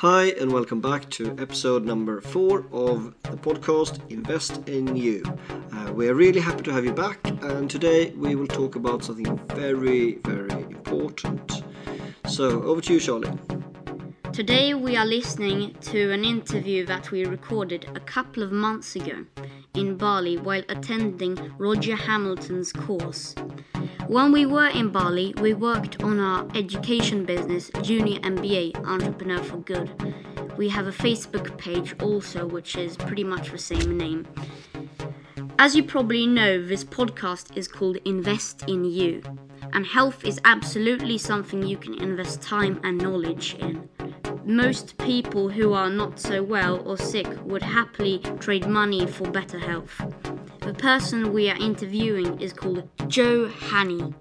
Hi, and welcome back to episode number four of the podcast Invest in You. Uh, we are really happy to have you back, and today we will talk about something very, very important. So, over to you, Charlie. Today we are listening to an interview that we recorded a couple of months ago in Bali while attending Roger Hamilton's course. When we were in Bali, we worked on our education business, Junior MBA Entrepreneur for Good. We have a Facebook page also, which is pretty much the same name. As you probably know, this podcast is called Invest in You, and health is absolutely something you can invest time and knowledge in. Most people who are not so well or sick would happily trade money for better health. The person we are interviewing is called Joe Hanny.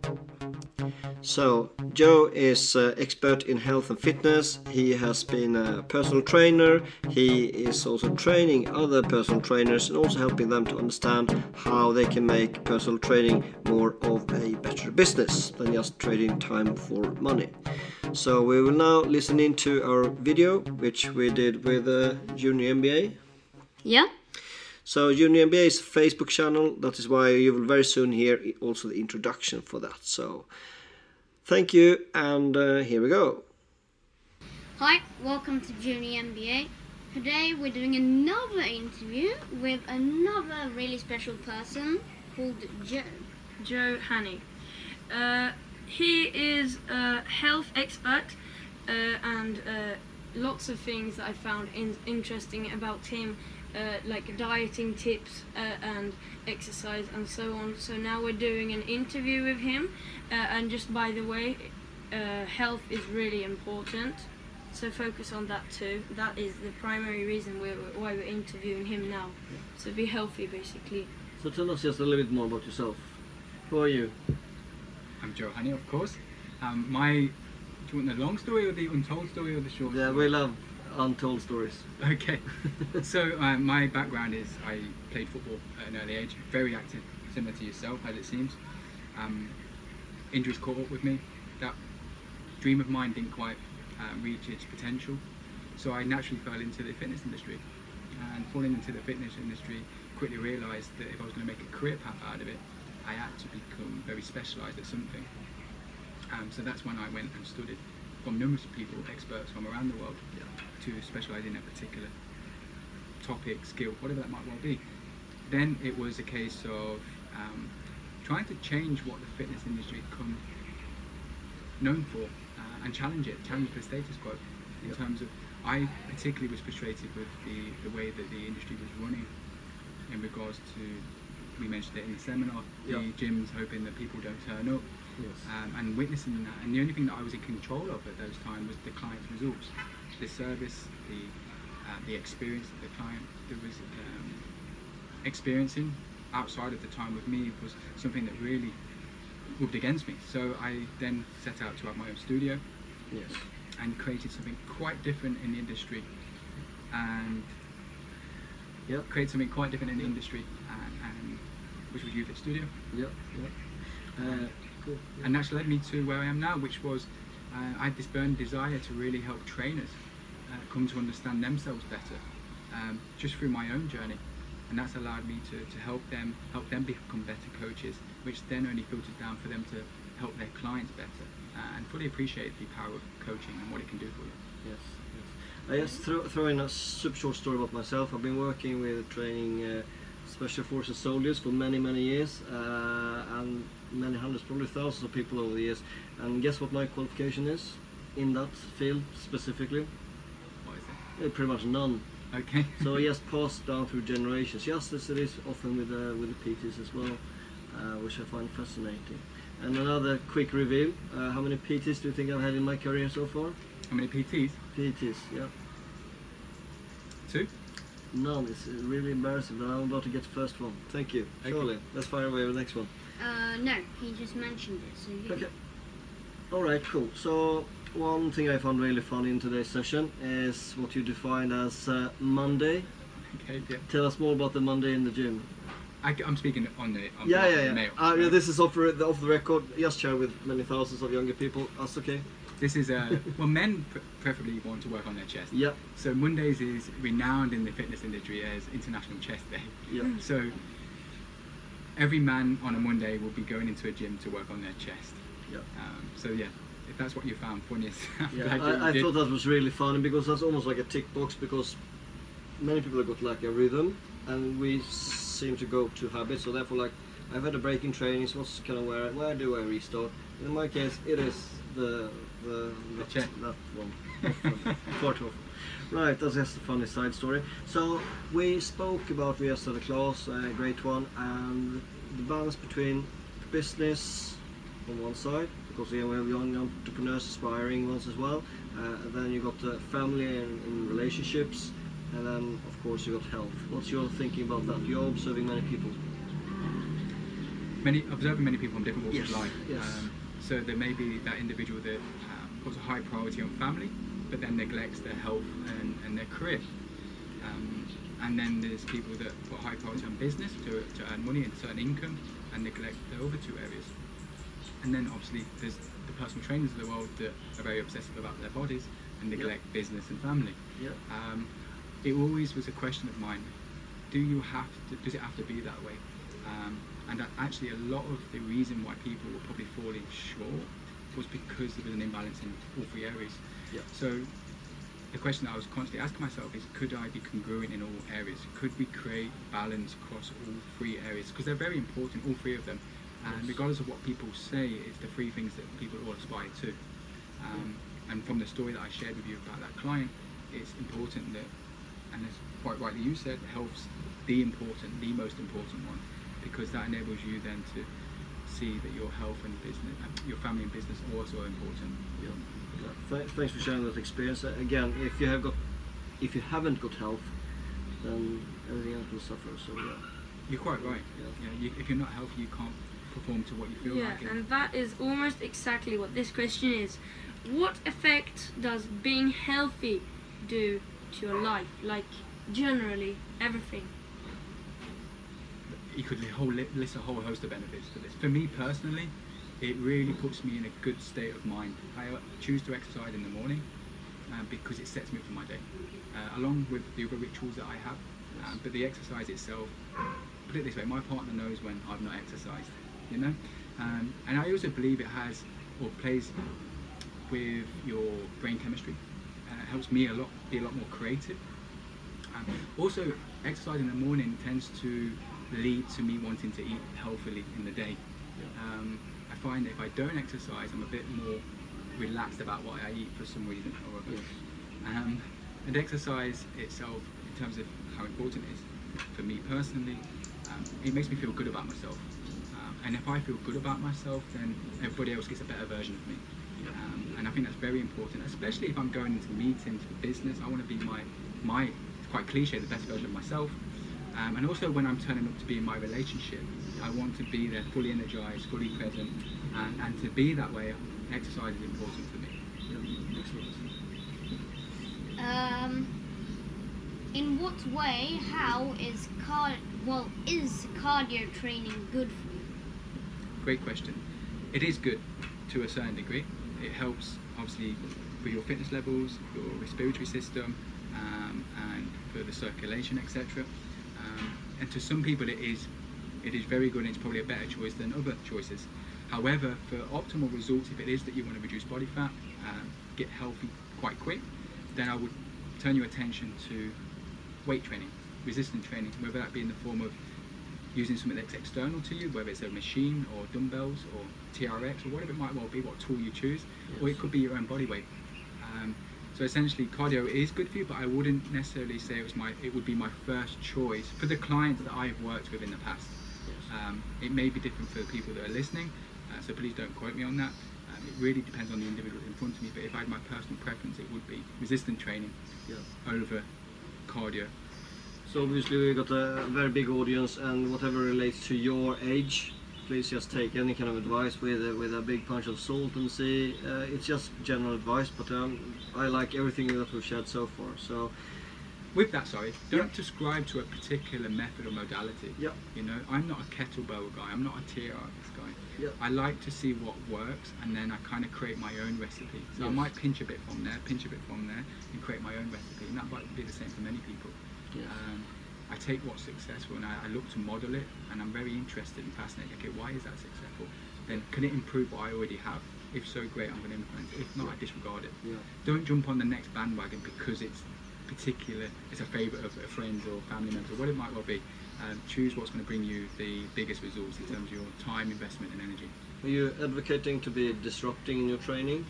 So, Joe is uh, expert in health and fitness. He has been a personal trainer. He is also training other personal trainers and also helping them to understand how they can make personal training more of a better business than just trading time for money. So, we will now listen into our video, which we did with uh, Junior MBA. Yeah? So Junior MBA is a Facebook channel. That is why you will very soon hear also the introduction for that. So thank you, and uh, here we go. Hi, welcome to Junior MBA. Today we're doing another interview with another really special person called Joe. Joe Hanny. Uh, he is a health expert uh, and uh, lots of things that I found in- interesting about him, uh, like dieting tips uh, and exercise and so on. So now we're doing an interview with him. Uh, and just by the way, uh, health is really important. So focus on that too. That is the primary reason we're, why we're interviewing him now. So be healthy, basically. So tell us just a little bit more about yourself. Who are you? I'm Joe Honey, of course. Um, my, do you want the long story or the untold story or the short Yeah, story? we love untold stories. Okay. so uh, my background is I played football at an early age, very active, similar to yourself, as it seems. Um, injuries caught up with me. That dream of mine didn't quite uh, reach its potential, so I naturally fell into the fitness industry. And falling into the fitness industry, quickly realised that if I was going to make a career path out of it, I had to become very specialised at something. Um, so that's when I went and studied from numerous people, experts from around the world, to specialise in a particular topic, skill, whatever that might well be. Then it was a case of um, trying to change what the fitness industry had come known for uh, and challenge it, challenge the status quo in Yep. terms of I particularly was frustrated with the, the way that the industry was running in regards to we mentioned it in the seminar, the Yep. gyms hoping that people don't turn up Yes. um, and witnessing that. And the only thing that I was in control of at those times was the client's results, the service, the uh, the experience that the client that was um, experiencing outside of the time with me was something that really rubbed against me. So I then set out to have my own studio Yes. and created something quite different in the industry, and Yep. create something quite different in the industry, which was UFit Studio. Yep. Yep. Uh, cool. and that's led me to where I am now, which was uh, I had this burning desire to really help trainers uh, come to understand themselves better, um, just through my own journey, and that's allowed me to, to help them help them become better coaches, which then only filters down for them to help their clients better uh, and fully appreciate the power of coaching and what it can do for you. Yes, yes. I just throw, throw in a super short story about myself. I've been working with training uh, special forces soldiers for many, many years, uh, and many hundreds, probably thousands of people over the years. And guess what my qualification is in that field specifically? What is Uh, pretty much none. Okay. So yes, passed down through generations, just as it is often with uh, with the PTs as well, uh, which I find fascinating. And another quick reveal: uh, how many PTs do you think I've had in my career so far? How many PTs? PTs, yeah. Two. None. It's really embarrassing, but I'm about to get the first one. Thank you. Surely, Charlie, let's fire away with the next one. Uh, no, he just mentioned it, so you. Okay. Alright, cool. So, one thing I found really funny in today's session is what you defined as uh, Monday. Okay. Yeah. Tell us more about the Monday in the gym. I, am speaking on the on Yeah, behalf yeah, yeah. the male. Uh, yeah. This is off, the off the record. Just share with many thousands of younger people. That's okay. This is a well, men preferably want to work on their chest. Yeah, So Mondays is renowned in the fitness industry as International Chest Day. yeah. So every man on a Monday will be going into a gym to work on their chest. Yeah. Um, so yeah, if that's what you found funniest, Yeah, glad that you I, I thought that was really funny because that's almost like a tick box because many people have got like a rhythm and we seem to go to habits. So therefore, like I've had a break in training. So What's kind of where where do I restart? In my case, it is the the, The that, check. that one. Part of. Right, that's just a funny side story. So we spoke about had a class, a great one, and the balance between business on one side, because we have young entrepreneurs, aspiring ones as well. Uh, and then you got the family and, and relationships, and then of course you got health. What's your thinking about that? You're observing many people. many observing many people from different walks Yes, of life. yes. Um, so there may be that individual that um, puts a high priority on family, but then neglects their health and, and their career. Um, and then there's people that put high priority on business to, to earn money and certain income and neglect the other two areas. And then obviously there's the personal trainers of the world that are very obsessive about their bodies and Yep. neglect business and family. Yeah. Um, it always was a question of mine. Do you have to? Does it have to be that way? Um, and actually, a lot of the reason why people were probably falling short was because there was an imbalance in all three areas. Yeah. So the question that I was constantly asking myself is, could I be congruent in all areas? Could we create balance across all three areas? Because they're very important, all three of them. And Yes. regardless of what people say, it's the three things that people all aspire to. Um, and from the story that I shared with you about that client, it's important that, and as quite rightly you said, health's the important, the most important one, because that enables you then to see that your health and business, your family and business also are important. Yeah. Yeah. Th- thanks for sharing that experience. Uh, again, if you have got, if you haven't got health, then everything else will suffer. So yeah. You're quite right. Yeah. Yeah, you, if you're not healthy, you can't perform to what you feel Yeah, like. it. and that is almost exactly what this question is. What effect does being healthy do to your life? Like, generally, everything. You could list a whole host of benefits to this. For me personally, it really puts me in a good state of mind. I uh, choose to exercise in the morning uh, because it sets me up for my day, uh, along with the other rituals that I have. Um, but the exercise itself, put it this way, my partner knows when I've not exercised, you know? Um, and I also believe it has or plays with your brain chemistry. Uh, it helps me a lot, be a lot more creative. Um, also, exercise in the morning tends to lead to me wanting to eat healthily in the day. Um, I find that if I don't exercise, I'm a bit more relaxed about what I eat for some reason or other. Yes. Um, and exercise itself, in terms of how important it is for me personally, um, it makes me feel good about myself. Um, and if I feel good about myself, then everybody else gets a better version of me. Um, and I think that's very important, especially if I'm going into meetings for business. I want to be my, my it's quite cliche, the best version of myself. Um, and also when I'm turning up to be in my relationship, I want to be there fully energized, fully present, and, and to be that way, exercise is important for me. Um, in what way, how is car well is cardio training good for you? Great question. It is good to a certain degree. It helps, obviously, for your fitness levels, your respiratory system, um, and for the circulation, etc. And to some people, it is it is very good, and it's probably a better choice than other choices. However, for optimal results, if it is that you want to reduce body fat, um, get healthy quite quick, then I would turn your attention to weight training, resistance training, whether that be in the form of using something that's external to you, whether it's a machine or dumbbells or TRX or whatever it might well be, what tool you choose, or it could be your own body weight. So essentially, cardio is good for you, but I wouldn't necessarily say it was my it would be my first choice for the clients that I've worked with in the past. Yes. Um, it may be different for the people that are listening, uh, so please don't quote me on that. Um, it really depends on the individual in front of me, but if I had my personal preference, it would be resistance training Yeah. over cardio. So obviously we've got a very big audience, and whatever relates to your age, please just take any kind of advice with a, with a big punch of salt and see. Uh, it's just general advice, but um, I like everything that we've shared so far. So with that, sorry, don't Yeah. subscribe to a particular method or modality. Yeah. You know, I'm not a kettlebell guy. I'm not a TRX guy. Yeah. I like to see what works, and then I kind of create my own recipe. So I might pinch a bit from there, pinch a bit from there, and create my own recipe. And that might be the same for many people. Yes. Um, I take what's successful and I, I look to model it, and I'm very interested and fascinated. Okay, why is that successful? Then can it improve what I already have? If so, great, I'm going to implement it. If not, I disregard it. Yeah. Don't jump on the next bandwagon because it's particular, it's a favourite of a friend or family member, or what it might well be. Um, choose what's going to bring you the biggest results in terms of your time, investment, and energy. Are you advocating to be disrupting in your training?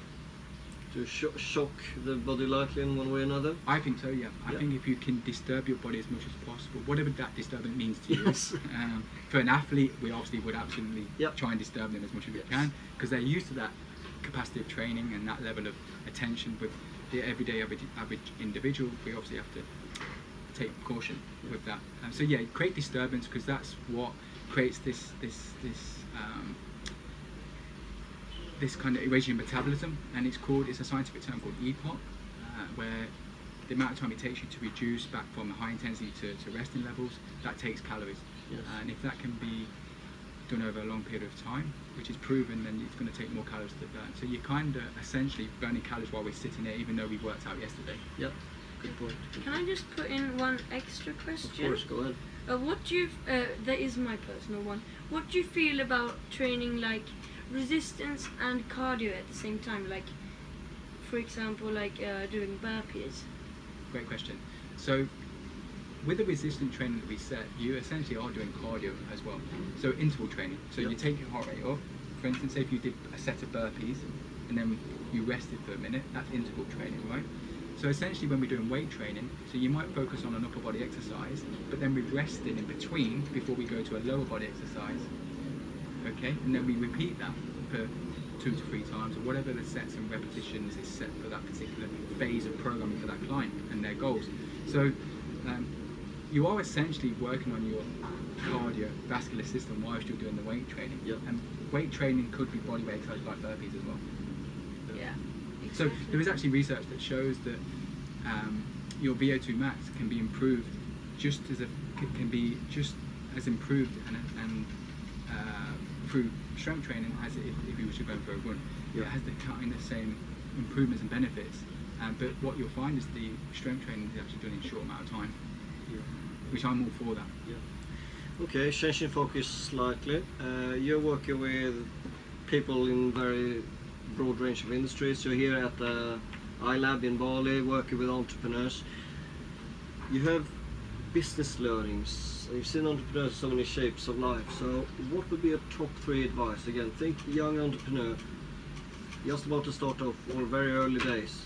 To sho- shock the body lightly in one way or another? I think so, yeah. I Yeah. think if you can disturb your body as much as possible, whatever that disturbance means to you. Yes. Um, for an athlete, we obviously would absolutely Yep. try and disturb them as much as Yes. we can because they're used to that capacity of training and that level of attention with the everyday average, average individual. We obviously have to take caution with that. Um, so yeah, create disturbance because that's what creates this this this um, this kind of erasure in metabolism, and it's called it's a scientific term called EPOC, uh, where the amount of time it takes you to reduce back from high intensity to, to resting levels, that takes calories. Yes. And if that can be done over a long period of time, which is proven, then it's going to take more calories to burn. So you're kind of essentially burning calories while we're sitting there, even though we worked out yesterday. Yep. Good point. Can I just put in one extra question? Of course, go ahead. Uh, what do you? Uh, that is my personal one. What do you feel about training like resistance and cardio at the same time? Like, for example, like uh, doing burpees. Great question. So, with the resistance training that we set, you essentially are doing cardio as well. So interval training. So you take your heart rate off. For instance, say if you did a set of burpees and then you rested for a minute, that's interval training, right? So essentially, when we're doing weight training, so you might focus on an upper body exercise, but then we've rested in between before we go to a lower body exercise. Okay, and then we repeat that for two to three times, or whatever the sets and repetitions is set for that particular phase of programming for that client and their goals. So um, you are essentially working on your cardiovascular system whilst you're doing the weight training. Yep. And weight training could be body weight exercises like burpees as well. Yeah. So there is actually research that shows that um, your VO2 max can be improved just as a c- can be just as improved and, and through strength training as if, if you were to go for a run. Yeah. It has the kind of same improvements and benefits. Um, but what you'll find is the strength training is actually done in a short amount of time, Yeah. which I'm all for that. Okay, changing focus slightly. Uh, you're working with people in very broad range of industries. You're here at the iLab in Bali, working with entrepreneurs. You have business learnings. You've seen entrepreneurs in so many shapes of life. So, what would be your top three advice? Again, think young entrepreneur, just about to start off, or very early days.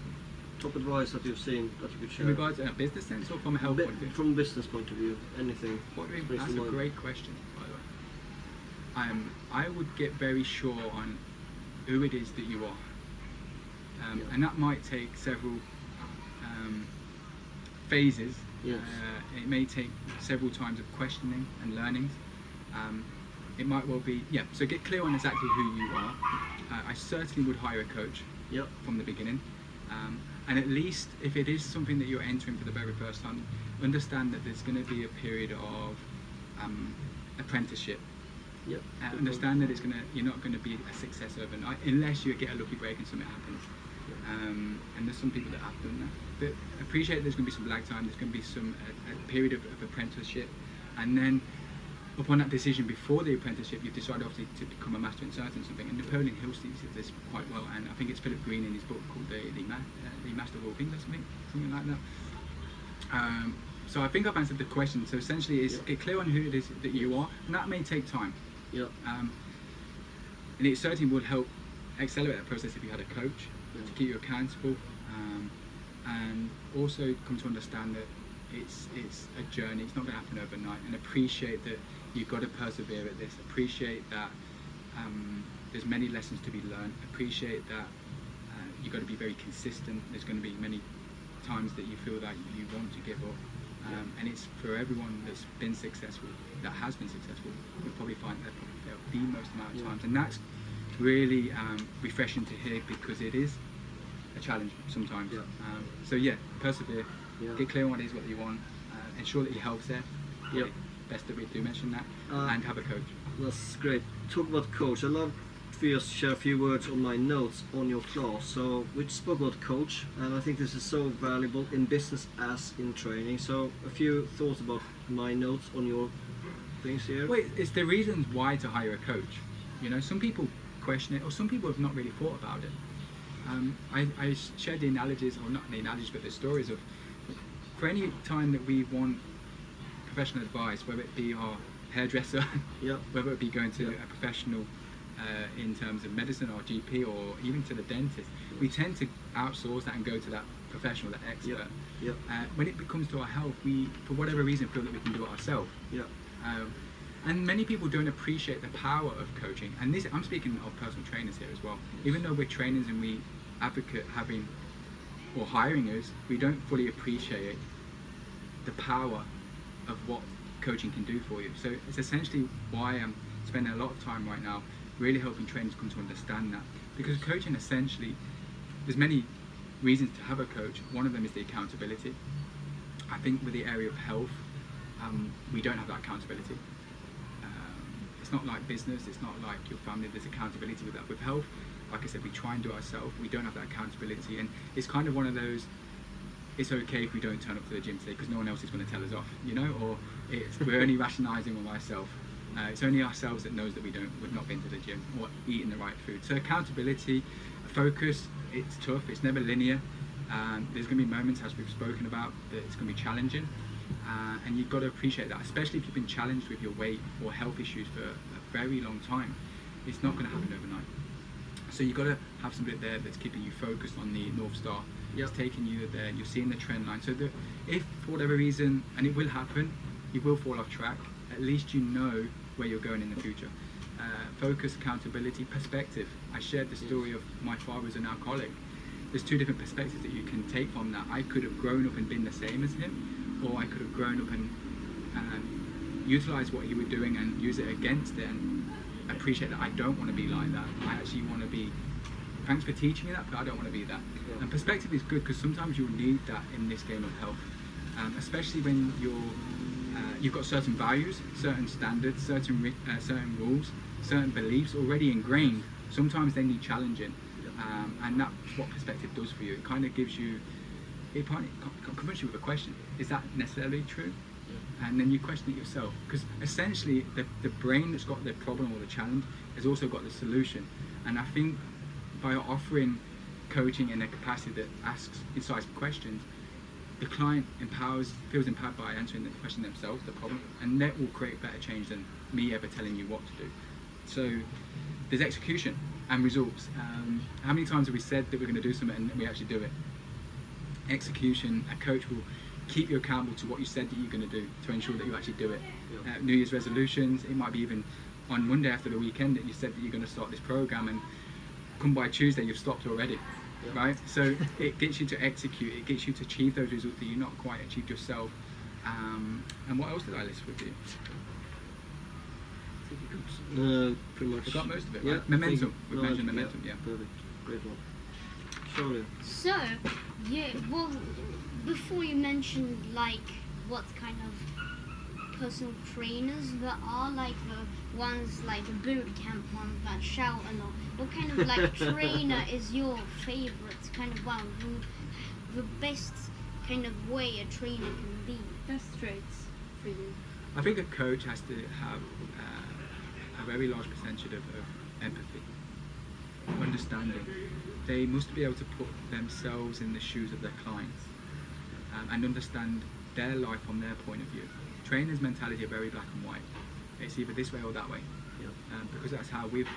Top advice that you've seen that you could share. In regards to a business sense or from a health Bi- point of view? from a business point of view, anything. What do you- that's a great question, by the way. Um, I would get very sure on who it is that you are, um, Yeah. and that might take several um, phases. Yes. Uh, it may take several times of questioning and learning. Um, it might well be yeah. So get clear on exactly who you are. Uh, I certainly would hire a coach Yep. from the beginning. Um, and at least if it is something that you're entering for the very first time, understand that there's going to be a period of um, apprenticeship. Yep. Uh, understand that it's going to you're not going to be a success overnight unless you get a lucky break and something happens. Um, and there's some people that have done that. But appreciate there's going to be some lag time. There's going to be some a, a period of, of apprenticeship, and then upon that decision before the apprenticeship, you've decided obviously to become a master in certain something. And Napoleon Hill sees this quite well, and I think it's Philip Green in his book called the the, Ma- uh, the Master of All Things, or something, something like that. Um, so I think I've answered the question. So essentially, is Yeah. get clear on who it is that you are, and that may take time. Yep. Um, and it certainly would help accelerate that process if you had a coach keep you accountable, um, and also come to understand that it's it's a journey. It's not going to happen overnight, and appreciate that you've got to persevere at this. Appreciate that um, there's many lessons to be learned. Appreciate that uh, you've got to be very consistent. There's going to be many times that you feel that you want to give up. Um, and it's for everyone that's been successful, that has been successful, you'll probably find that probably failed the most amount of Yeah. times. And that's really um, refreshing to hear because it is a challenge sometimes. Yeah. Um, so yeah, persevere. Yeah. Get clear on what it is what you want. Uh, ensure that your health's there. Yep. Best that we do mention that, Uh, and have a coach. That's great. Talk about coach. I'd love for you to share a few words on my notes on your class. So we spoke about coach, and I think this is so valuable in business as in training. So a few thoughts about my notes on your things here. Wait, it's the reasons why to hire a coach. You know, some people question it, or some people have not really thought about it. Um, I, I shared the analogies, or not the analogies, but the stories of for any time that we want professional advice, whether it be our hairdresser, Yeah. whether it be going to Yeah. a professional uh, in terms of medicine or GP or even to the dentist, we tend to outsource that and go to that professional, that expert. Yeah. Uh, when it comes to our health, we, for whatever reason, feel that we can do it ourselves. Yeah. Um, and many people don't appreciate the power of coaching. And this, I'm speaking of personal trainers here as well. Even though we're trainers and we advocate having or hiring us, we don't fully appreciate the power of what coaching can do for you. So it's essentially why I'm spending a lot of time right now really helping trainers come to understand that. Because coaching essentially, there's many reasons to have a coach. One of them is the accountability. I think with the area of health, um, we don't have that accountability. It's not like business, it's not like your family, there's accountability with that. With health, like I said, we try and do it ourselves, we don't have that accountability, and it's kind of one of those it's okay if we don't turn up to the gym today because no one else is going to tell us off, you know, or we're only rationalising with ourselves. Uh, it's only ourselves that knows that we don't, we've not been to the gym or eating the right food. So accountability, focus, it's tough, it's never linear. Um, there's going to be moments, as we've spoken about, that it's going to be challenging. Uh, and you've got to appreciate that, especially if you've been challenged with your weight or health issues for a very long time. It's not going to happen overnight. So you've got to have somebody there that's keeping you focused on the North Star. Yep. It's taking you there, you're seeing the trend line. So that if for whatever reason, and it will happen, you will fall off track, at least you know where you're going in the future. Uh, focus, accountability, perspective. I shared the story of my father as an alcoholic. There's two different perspectives that you can take from that. I could have grown up and been the same as him, or I could have grown up and um, utilized what he was doing and use it against it and appreciate that I don't want to be like that. I actually want to be. Thanks for teaching me that, but I don't want to be that. Yeah. And perspective is good because sometimes you'll need that in this game of health, um, especially when you're uh, you've got certain values, certain standards, certain uh, certain rules, certain beliefs already ingrained. Sometimes they need challenging, um, and that's what perspective does for you. It kind of gives you, it kind of confronts you with a question: Is that necessarily true? and then you question it yourself because essentially the, the brain that's got the problem or the challenge has also got the solution. And i think by offering coaching in a capacity that asks incisive questions the client empowers feels empowered by answering the question themselves the problem and that will create better change than me ever telling you what to do. So there's execution and results. Um, how many times have we said that we're going to do something and we actually do it execution, a coach will keep you accountable to what you said that you're going to do to ensure that you actually do it. Yeah. Uh, New Year's resolutions, it might be even on Monday after the weekend that you said that you're going to start this program and come by Tuesday you've stopped already. Yeah. Right? So it gets you to execute, it gets you to achieve those results that you've not quite achieved yourself. Um, and what else did I list with you? Uh, pretty much. I got most of it, Yeah, right? I Momentum. think- We've no, mentioned momentum, yeah. Perfect. Great one. Charlie. So, yeah, well, before you mentioned like what kind of personal trainers there are, like the ones like the boot camp ones that shout a lot. What kind of like trainer is your favorite kind of one? The, the best kind of way a trainer can be. Best traits for you. I think a coach has to have uh, a very large percentage of, of empathy, understanding. They must be able to put themselves in the shoes of their clients um, and understand their life from their point of view. Trainers' mentality are very black and white. It's either this way or that way, Yeah. um, because that's how we've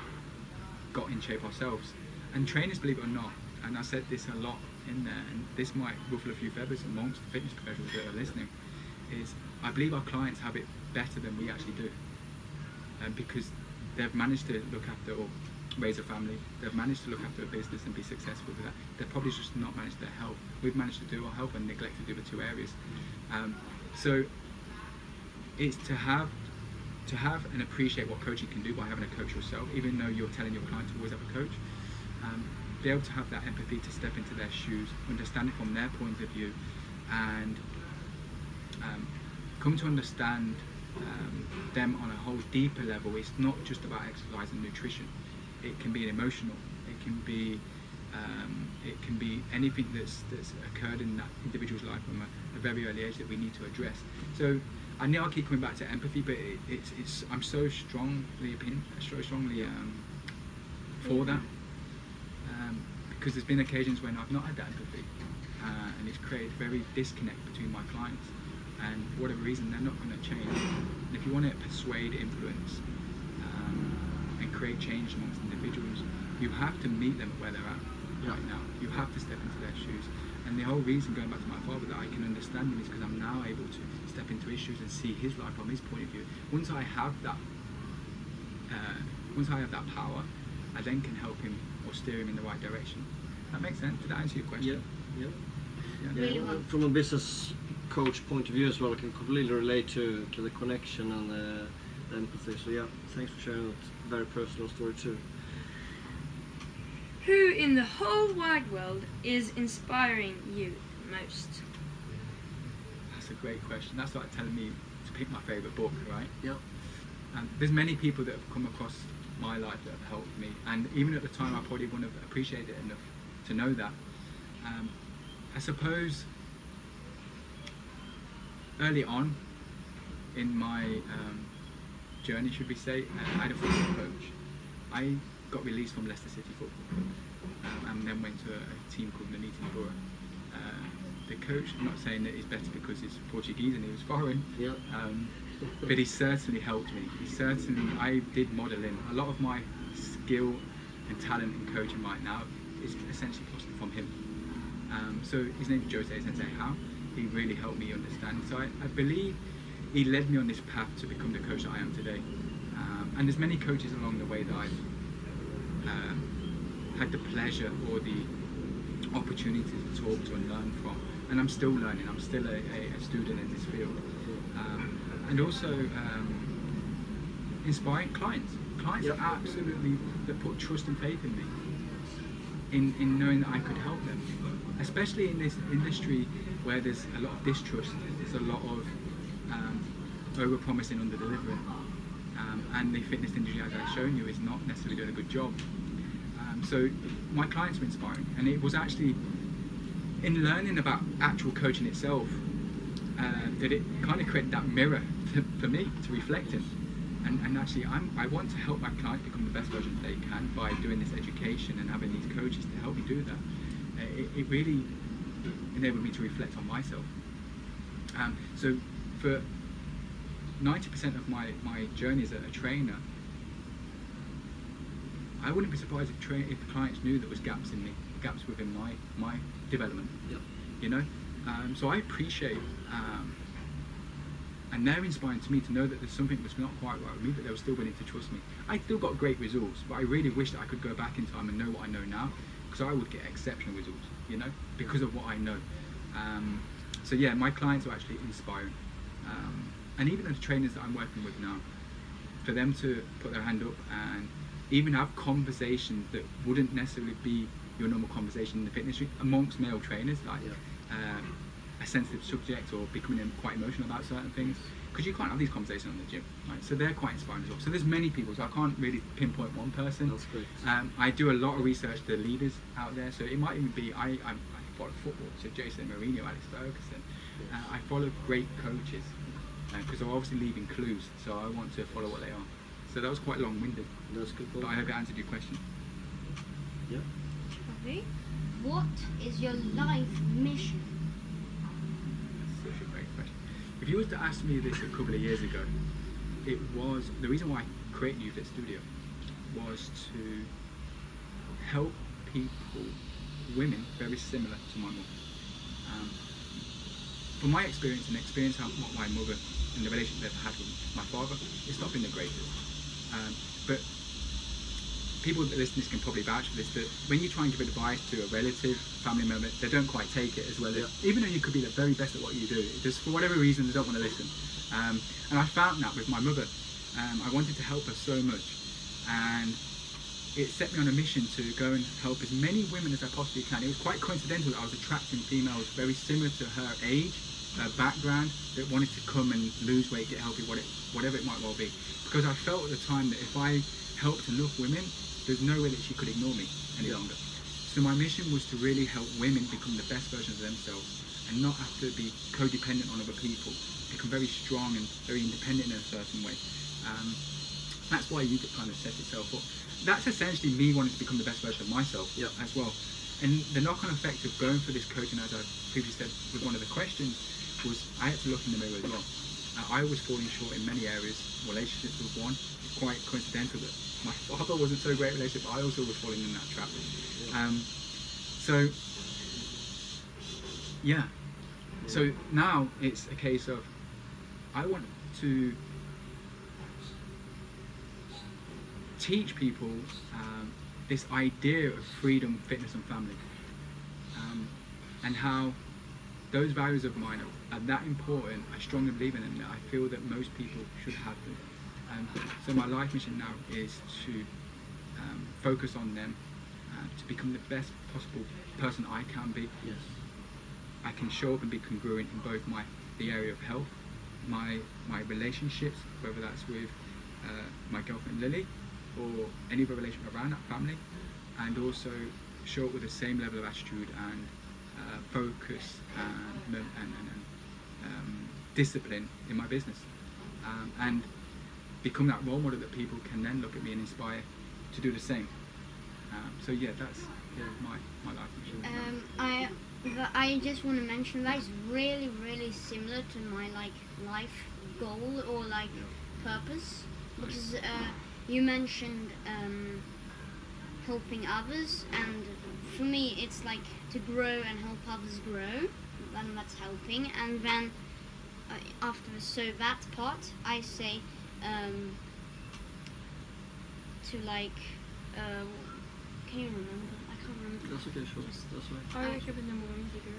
got in shape ourselves. And trainers, believe it or not, and I said this a lot in there, and this might ruffle a few feathers amongst the fitness professionals that are listening, is I believe our clients have it better than we actually do. Um, because they've managed to look after or raise a family, they've managed to look after a business and be successful with that. They've probably just not managed their health. We've managed to do our health and neglect to do the two areas. Um, so it's to have to have and appreciate what coaching can do by having a coach yourself, even though you're telling your client to always have a coach. Um, be able to have that empathy to step into their shoes, understand it from their point of view, and um, come to understand um, them on a whole deeper level. It's not just about exercise and nutrition. It can be an emotional. It can be um, it can be anything that's that's occurred in that individual's life from a, a very early age that we need to address. So I know I keep coming back to empathy, but it, it's it's I'm so strongly opinion, so strongly um, for that um, because there's been occasions when I've not had that empathy, uh, and it's created very disconnect between my clients, and for whatever reason they're not going to change. And if you want to persuade, influence, create change amongst individuals, you have to meet them where they're at right now. You have to step into their shoes. And the whole reason, going back to my father, that I can understand him is because I'm now able to step into his shoes and see his life from his point of view. Once I have that, uh, once I have that power, I then can help him or steer him in the right direction. That makes sense. Did that answer your question? Yeah, yeah. Yeah. Yeah, well, well. from a business coach point of view as well, I can completely relate to, to the connection and the, the empathy. So yeah, thanks for sharing that very personal story too. Who in the whole wide world is inspiring you most? That's a great question. That's like telling me to pick my favourite book, right? Yeah. And there's many people that have come across my life that have helped me, and even at the time, I probably wouldn't have appreciated it enough to know that. Um, I suppose early on in my um, journey, should we say, uh, I had a football coach. I got released from Leicester City Football Club um, and then went to a, a team called Nuneaton Borough. Uh, the coach, I'm not saying that he's better because he's Portuguese and he was foreign, Yeah. um, but he certainly helped me. He certainly, I did model him. A lot of my skill and talent in coaching right now is essentially fostered from him. Um, so his name is Jose Sensei How. He really helped me understand. So I, I believe he led me on this path to become the coach that I am today. Um, and there's many coaches along the way that I've um, had the pleasure or the opportunity to talk to and learn from. And I'm still learning. I'm still a, a, student in this field. Um, and also um, inspiring clients. Clients Yep. absolutely that put trust and faith in me, in, in knowing that I could help them. Especially in this industry where there's a lot of distrust, there's a lot of over promising, under delivering. Um, and the fitness industry, as I've shown you, is not necessarily doing a good job. Um, so my clients were inspiring, and it was actually in learning about actual coaching itself uh, that it kind of created that mirror to, for me to reflect in. And, and actually, I'm, I want to help my clients become the best version they can by doing this education and having these coaches to help me do that. Uh, It, it really enabled me to reflect on myself. Um, so for 90% of my, my journey as a, a trainer, I wouldn't be surprised if, tra- if clients knew there was gaps in me, gaps within my, my development Yep. you know. Um, so I appreciate, um, and they're inspiring to me to know that there's something that's not quite right with me, but they were still willing to trust me. I still got great results, but I really wish that I could go back in time and know what I know now, because I would get exceptional results, you know, because of what I know. Um, so yeah, my clients are actually inspiring, um, and even the trainers that I'm working with now, for them to put their hand up and even have conversations that wouldn't necessarily be your normal conversation in the fitness industry amongst male trainers, like Yeah. um, a sensitive subject or becoming quite emotional about certain things, because you can't have these conversations in the gym, right? So they're quite inspiring as well. So there's many people, so I can't really pinpoint one person. That's great. Um, I do a lot of research to leaders out there, so it might even be I, I, I follow football, so Jose Mourinho, Alex Ferguson. Uh, I follow great coaches because they're obviously leaving clues, so I want to follow what they are. So that was quite long-winded, That's good. but I hope it answered your question. Yeah. Okay. What is your life mission? Such a great question. If you were to ask me this a couple of years ago, it was the reason why I created UFit Studio was to help people, women very similar to my mum. Um, from my experience and experience of what my mother and the relationship I've had with my father, it's not been the greatest. Um, but people that listen to this can probably vouch for this that when you try and give advice to a relative, family member, they don't quite take it as well. as Even though you could be the very best at what you do, just for whatever reason they don't want to listen. Um, and I found that with my mother. Um, I wanted to help her so much, and it set me on a mission to go and help as many women as I possibly can. It was quite coincidental that I was attracting females very similar to her age, her background, that wanted to come and lose weight, get healthy, whatever it might well be. Because I felt at the time that if I helped enough women, there's no way that she could ignore me any longer. So my mission was to really help women become the best version of themselves and not have to be codependent on other people. Become very strong and very independent in a certain way. Um, that's why you could kind of set itself up. That's essentially me wanting to become the best version of myself Yep. as well. And the knock-on effect of going for this coaching, as I previously said with one of the questions, was I had to look in the mirror as well. Uh, I was falling short in many areas. Relationships was one. It's quite coincidental that my father wasn't so great at relationship. I also was falling in that trap. Um, so yeah. So now it's a case of I want to teach people um, this idea of freedom, fitness, and family, um, and how those values of mine are, are that important. I strongly believe in them. That I feel that most people should have them. Um, so my life mission now is to um, focus on them, uh, to become the best possible person I can be. Yes. I can show up and be congruent in both my the area of health, my my relationships, whether that's with uh, my girlfriend Lily or any other relationship around that family, and also show up with the same level of attitude and uh, focus and, and, and, and discipline in my business, um, and become that role model that people can then look at me and inspire to do the same. Um, so yeah, that's yeah, my my life mission. Um, I I just want to mention that is really really similar to my like life goal or like purpose because uh, you mentioned um, helping others and for me it's like to grow and help others grow then that's helping and then after the so that part I say um, to like uh, can you remember I can't remember That's okay, sure. That's right. I wake up in the morning to go.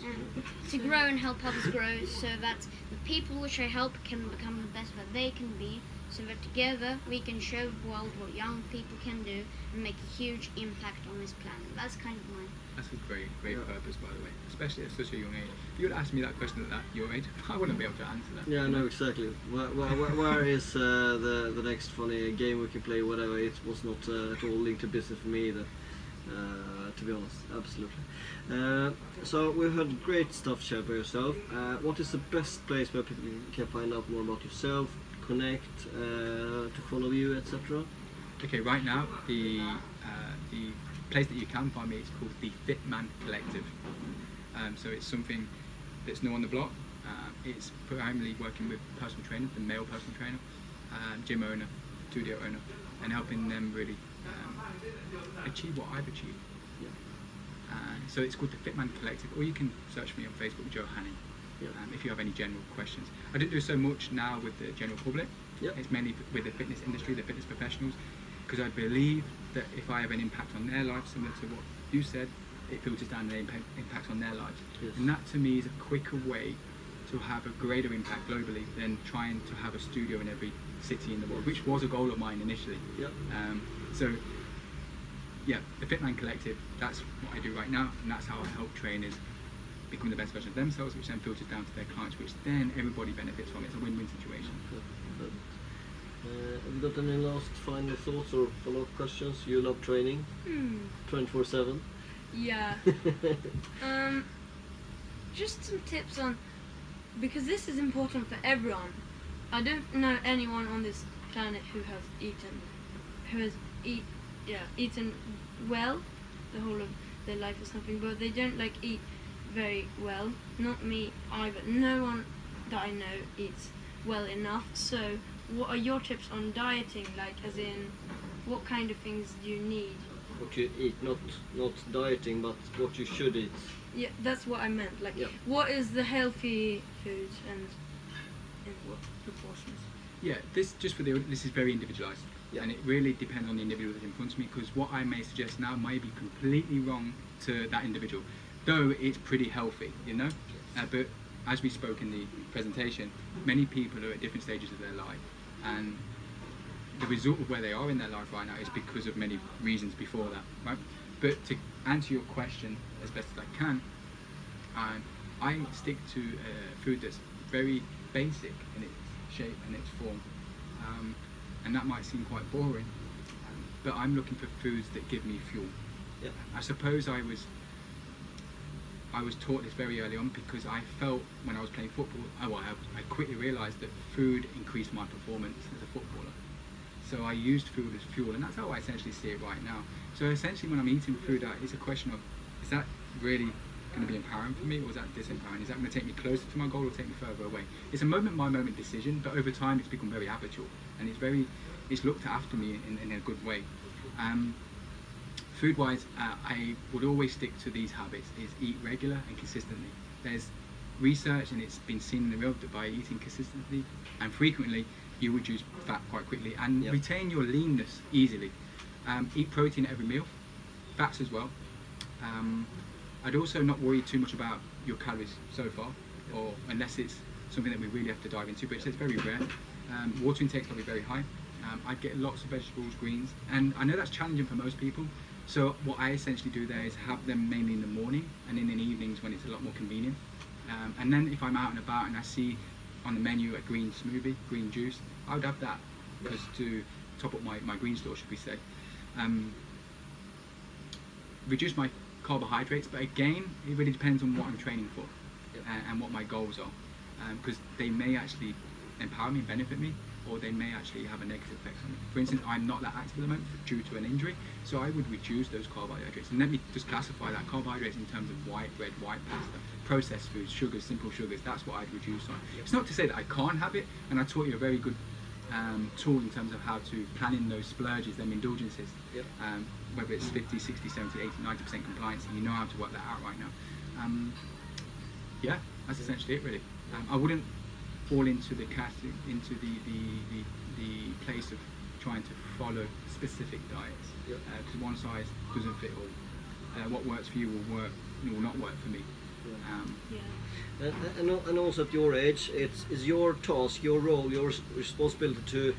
Yeah. to grow and help others grow so that the people which I help can become the best that they can be so that together we can show the world what young people can do and make a huge impact on this planet. That's kind of my That's a great, great Yeah. purpose, by the way, especially at such a young age. If you would asked me that question at that your age, I wouldn't be able to answer that. Yeah, no, exactly. Where, where, where, where is uh, the the next funny game we can play? Whatever. It was not uh, at all linked to business for me either. Uh, to be honest, absolutely. Uh, so we've heard great stuff shared by yourself. Uh, what is the best place where people can find out more about yourself, connect, uh, to follow you, etc.? Okay, right now the uh, the place that you can find me is called the Fit Man Collective. Um, so it's something that's new on the block. Uh, it's primarily working with personal trainers, the male personal trainer, um, gym owner, studio owner, and helping them really um, achieve what I've achieved. Uh, so it's called the Fitman Collective, or you can search me on Facebook, Joe Hanning, Yeah. um, if you have any general questions. I don't do so much now with the general public. Yeah. It's mainly with the fitness industry, the fitness professionals, because I believe that if I have an impact on their lives, similar to what you said, it filters down and impact, on their lives. Yes. And that to me is a quicker way to have a greater impact globally than trying to have a studio in every city in the world, which was a goal of mine initially. Yep. Um, so, yeah, the Fitman Collective, that's what I do right now, and that's how I help trainers become the best version of themselves, which then filters down to their clients, which then everybody benefits from. It's a win-win situation. Good, good. Uh, have you got any last final thoughts or follow-up questions? You love training, Hmm. 24/7. Yeah. Um, just some tips on because this is important for everyone. I don't know anyone on this planet who has eaten, who has eat, yeah, eaten well the whole of their life or something, but they don't like eat very well. Not me either. No one that I know eats well enough. So, what are your tips on dieting? Like, as in, what kind of things do you need? what you eat, not not dieting, but what you should eat. Yeah, that's what I meant. Like, Yep. what is the healthy food and in what proportions? Yeah, this just for the this is very individualized, Yeah. and it really depends on the individual that's in front of me. Because what I may suggest now may be completely wrong to that individual, though it's pretty healthy, you know. Uh, but as we spoke in the presentation, many people are at different stages of their life, and the result of where they are in their life right now is because of many reasons before that, right? But to answer your question as best as I can, um, I stick to uh, food that's very basic in its shape and its form, um, and that might seem quite boring, but I'm looking for foods that give me fuel. Yeah. I suppose I was I was taught this very early on because I felt when I was playing football, oh, I, I quickly realised that food increased my performance as a footballer. So I used food as fuel, and that's how I essentially see it right now. So essentially, when I'm eating food, it's a question of is that really going to be empowering for me, or is that disempowering? Is that going to take me closer to my goal, or take me further away? It's a moment-by-moment decision, but over time, it's become very habitual, and it's very, it's looked after me in, in a good way. Um, food wise, uh, I would always stick to these habits: is eat regular and consistently. There's research, and it's been seen in the real that by eating consistently and frequently, you reduce fat quite quickly and Yep. retain your leanness easily. Um, eat protein at every meal, fats as well. Um, I'd also not worry too much about your calories so far, or unless it's something that we really have to dive into, but it's very rare. Um, water intake's probably very high. Um, I'd get lots of vegetables, greens, and I know that's challenging for most people. So what I essentially do there is have them mainly in the morning and in the evenings when it's a lot more convenient. Um, and then if I'm out and about and I see on the menu a green smoothie, green juice, I would have that because to top up my, my green store, should we say. Um, reduce my carbohydrates, but again, it really depends on what I'm training for and, and what my goals are, because they may actually empower me, benefit me, or they may actually have a negative effect on me. For instance, I'm not that active at the moment due to an injury, so I would reduce those carbohydrates. And let me just classify that carbohydrates in terms of white bread, white pasta, processed foods, sugars, simple sugars. That's what I'd reduce on. It's not to say that I can't have it, and I taught you a very good um, tool in terms of how to plan in those splurges, them indulgences. Yep. Um, whether it's 50, 60, 70, 80, 90% compliance, and you know how to work that out right now. Um, yeah, that's essentially it really. Um, I wouldn't fall into the cat into the, the, the, the place of trying to follow specific diets Yep. because one size doesn't fit all. Uh, what works for you will work will not work for me. Yeah. Um, Yeah. And, and, and also at your age, it's, it's your task, your role, your responsibility to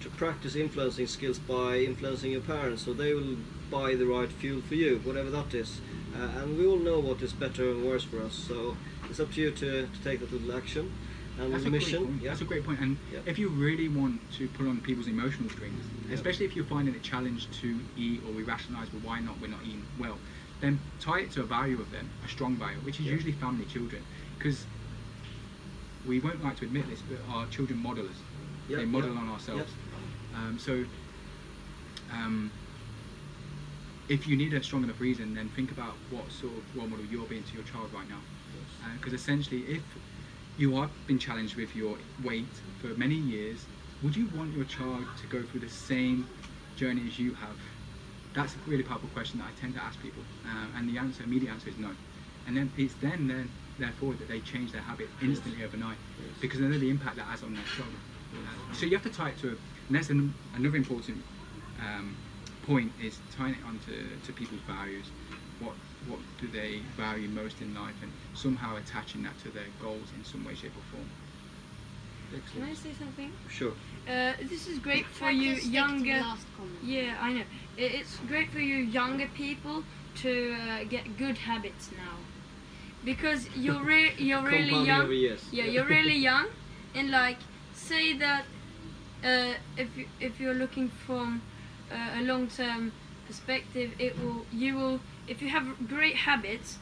to practice influencing skills by influencing your parents, so they will buy the right fuel for you, whatever that is. Uh, and we all know what is better and worse for us, so it's up to you to, to take that little action and That's a mission. great point. Yeah. That's a great point. And Yeah. if you really want to pull on people's emotional strings, Yeah. especially if you're finding it challenge to eat or we rationalise, well, why not? We're not eating well. Then tie it to a value of them, a strong value, which is Yeah. usually family, children, because we won't like to admit this, but our children model us. They model on ourselves. Um, so, um, if you need a strong enough reason, then think about what sort of role model you're being to your child right now. Because essentially, if you have been challenged with your weight for many years, would you want your child to go through the same journey as you have? That's a really powerful question that I tend to ask people, um, and the answer, immediate answer, is no. And then it's then, then, therefore, that they change their habit instantly overnight, Yes. because they know the impact that has on their child. Uh, so you have to tie it to, a, and that's an, another important um, point is tying it onto to people's values. What what do they value most in life, and somehow attaching that to their goals in some way, shape, or form. Can I say something? Sure. Uh, this is great for you stick to the younger. last. Yeah, I know. It's great for you younger people to uh, get good habits now, because you're re- you're really Compounding young. over years. Yeah, you're really young, and like say that uh, if you, if you're looking from uh, a long-term perspective, it will you will if you have great habits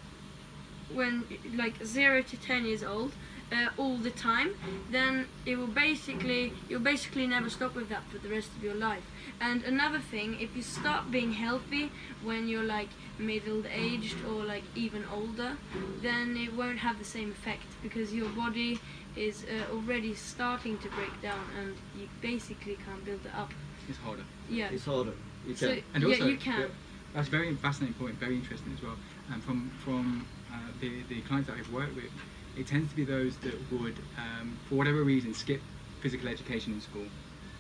when like zero to ten years old uh, all the time, then it will basically you'll basically never stop with that for the rest of your life. And another thing, if you start being healthy when you're like middle aged or like even older, then it won't have the same effect because your body is uh, already starting to break down and you basically can't build it up. It's harder. Yeah. It's harder. You So can. And yeah, you can. Yeah. That's a very fascinating point, very interesting as well. And from from uh, the the clients that I've worked with, it tends to be those that would, um, for whatever reason, skip physical education in school,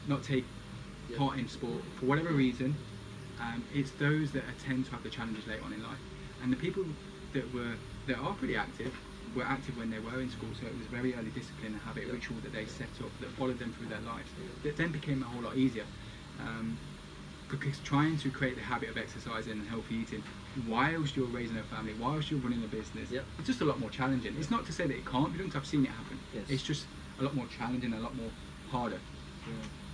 not take Yeah. part in sport for whatever reason. Um, it's those that tend to have the challenges later on in life, and the people that were that are pretty active were active when they were in school, so it was very early discipline and habit ritual that they set up that followed them through their lives. That then became a whole lot easier. Um, because trying to create the habit of exercising and healthy eating whilst you're raising a family, whilst you're running a business, Yep. it's just a lot more challenging. It's not to say that it can't be done, 'cause I've seen it happen. Yes. It's just a lot more challenging, a lot more harder.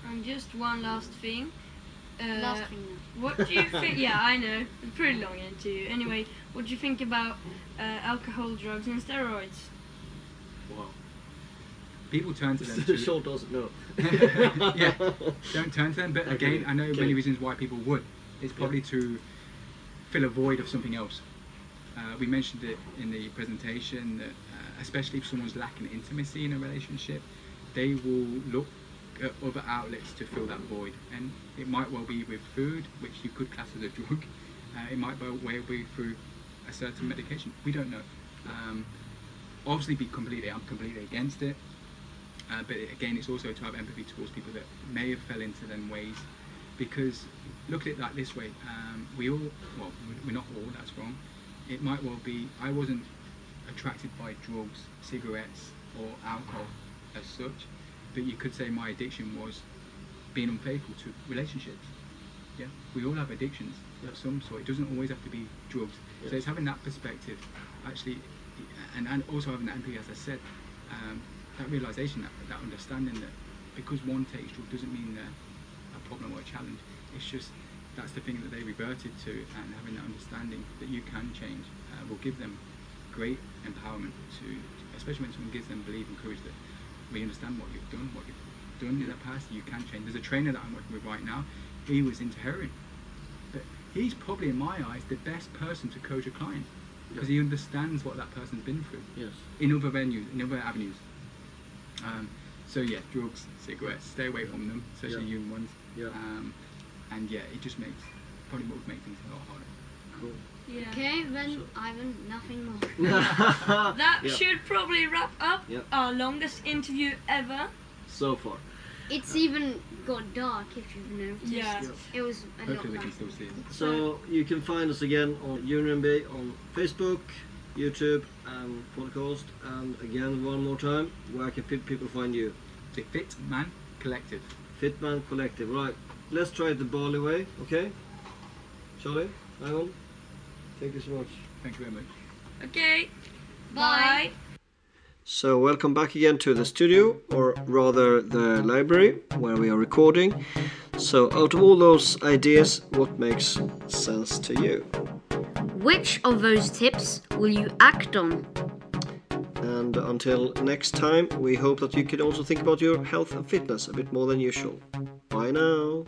And just one last thing. Uh, Last thing. What do you think? yeah, I know. It's pretty long interview. Anyway, what do you think about uh, alcohol, drugs, and steroids? Wow. People turn to them. the to- doesn't know. yeah, don't turn to them. But Okay, again, I know okay. many reasons why people would. It's probably to fill a void of something else. Uh, we mentioned it in the presentation that, uh, especially if someone's lacking intimacy in a relationship, they will look at other outlets to fill that void. And it might well be with food, which you could class as a drug. Uh, it might well be through a certain medication. We don't know. Um, obviously, be completely, I'm completely against it. Uh, but again, it's also to have empathy towards people that may have fell into them ways, because look at it like this way: um, we all, well, we're not all. That's wrong. It might well be I wasn't attracted by drugs, cigarettes, or alcohol as such, but you could say my addiction was being unfaithful to relationships. Yeah, we all have addictions of some sort. It doesn't always have to be drugs. Yes. So it's having that perspective, actually, and, and also having that empathy, as I said, um, that realization, that, that understanding that because one takes drug doesn't mean they're a problem or a challenge. It's just that's the thing that they reverted to, and having that understanding that you can change uh, will give them great empowerment to, especially when someone gives them belief and courage that we understand what you've done, what you've done in the past, you can change. There's a trainer that I'm working with right now. He was into heroin, but he's probably in my eyes the best person to coach a client because he understands what that person's been through Yes. in other venues, in other avenues. Um, so yeah, drugs, cigarettes, stay away from them, especially Yeah. young ones. Yeah. Um, and yeah, it just makes probably would make things a lot harder. Cool. Yeah. Okay, then Ivan, nothing more. That Yeah. should probably wrap up Yep. our longest interview ever. So far. It's even got dark if you've noticed. Yeah. It was a Hopefully we can still see it. So you can find us again on Union Bay on Facebook, YouTube, and podcast. And again, one more time, where can fit people find you? The Fit Man Collective. Fitman Collective. Right. Let's try it the Bali way. Okay. Charlie, Ivan, thank you so much. Thank you very much. Okay. Bye. So, welcome back again to the studio, or rather the library, where we are recording. So, out of all those ideas, what makes sense to you? Which of those tips will you act on? And until next time, we hope that you can also think about your health and fitness a bit more than usual. Bye now.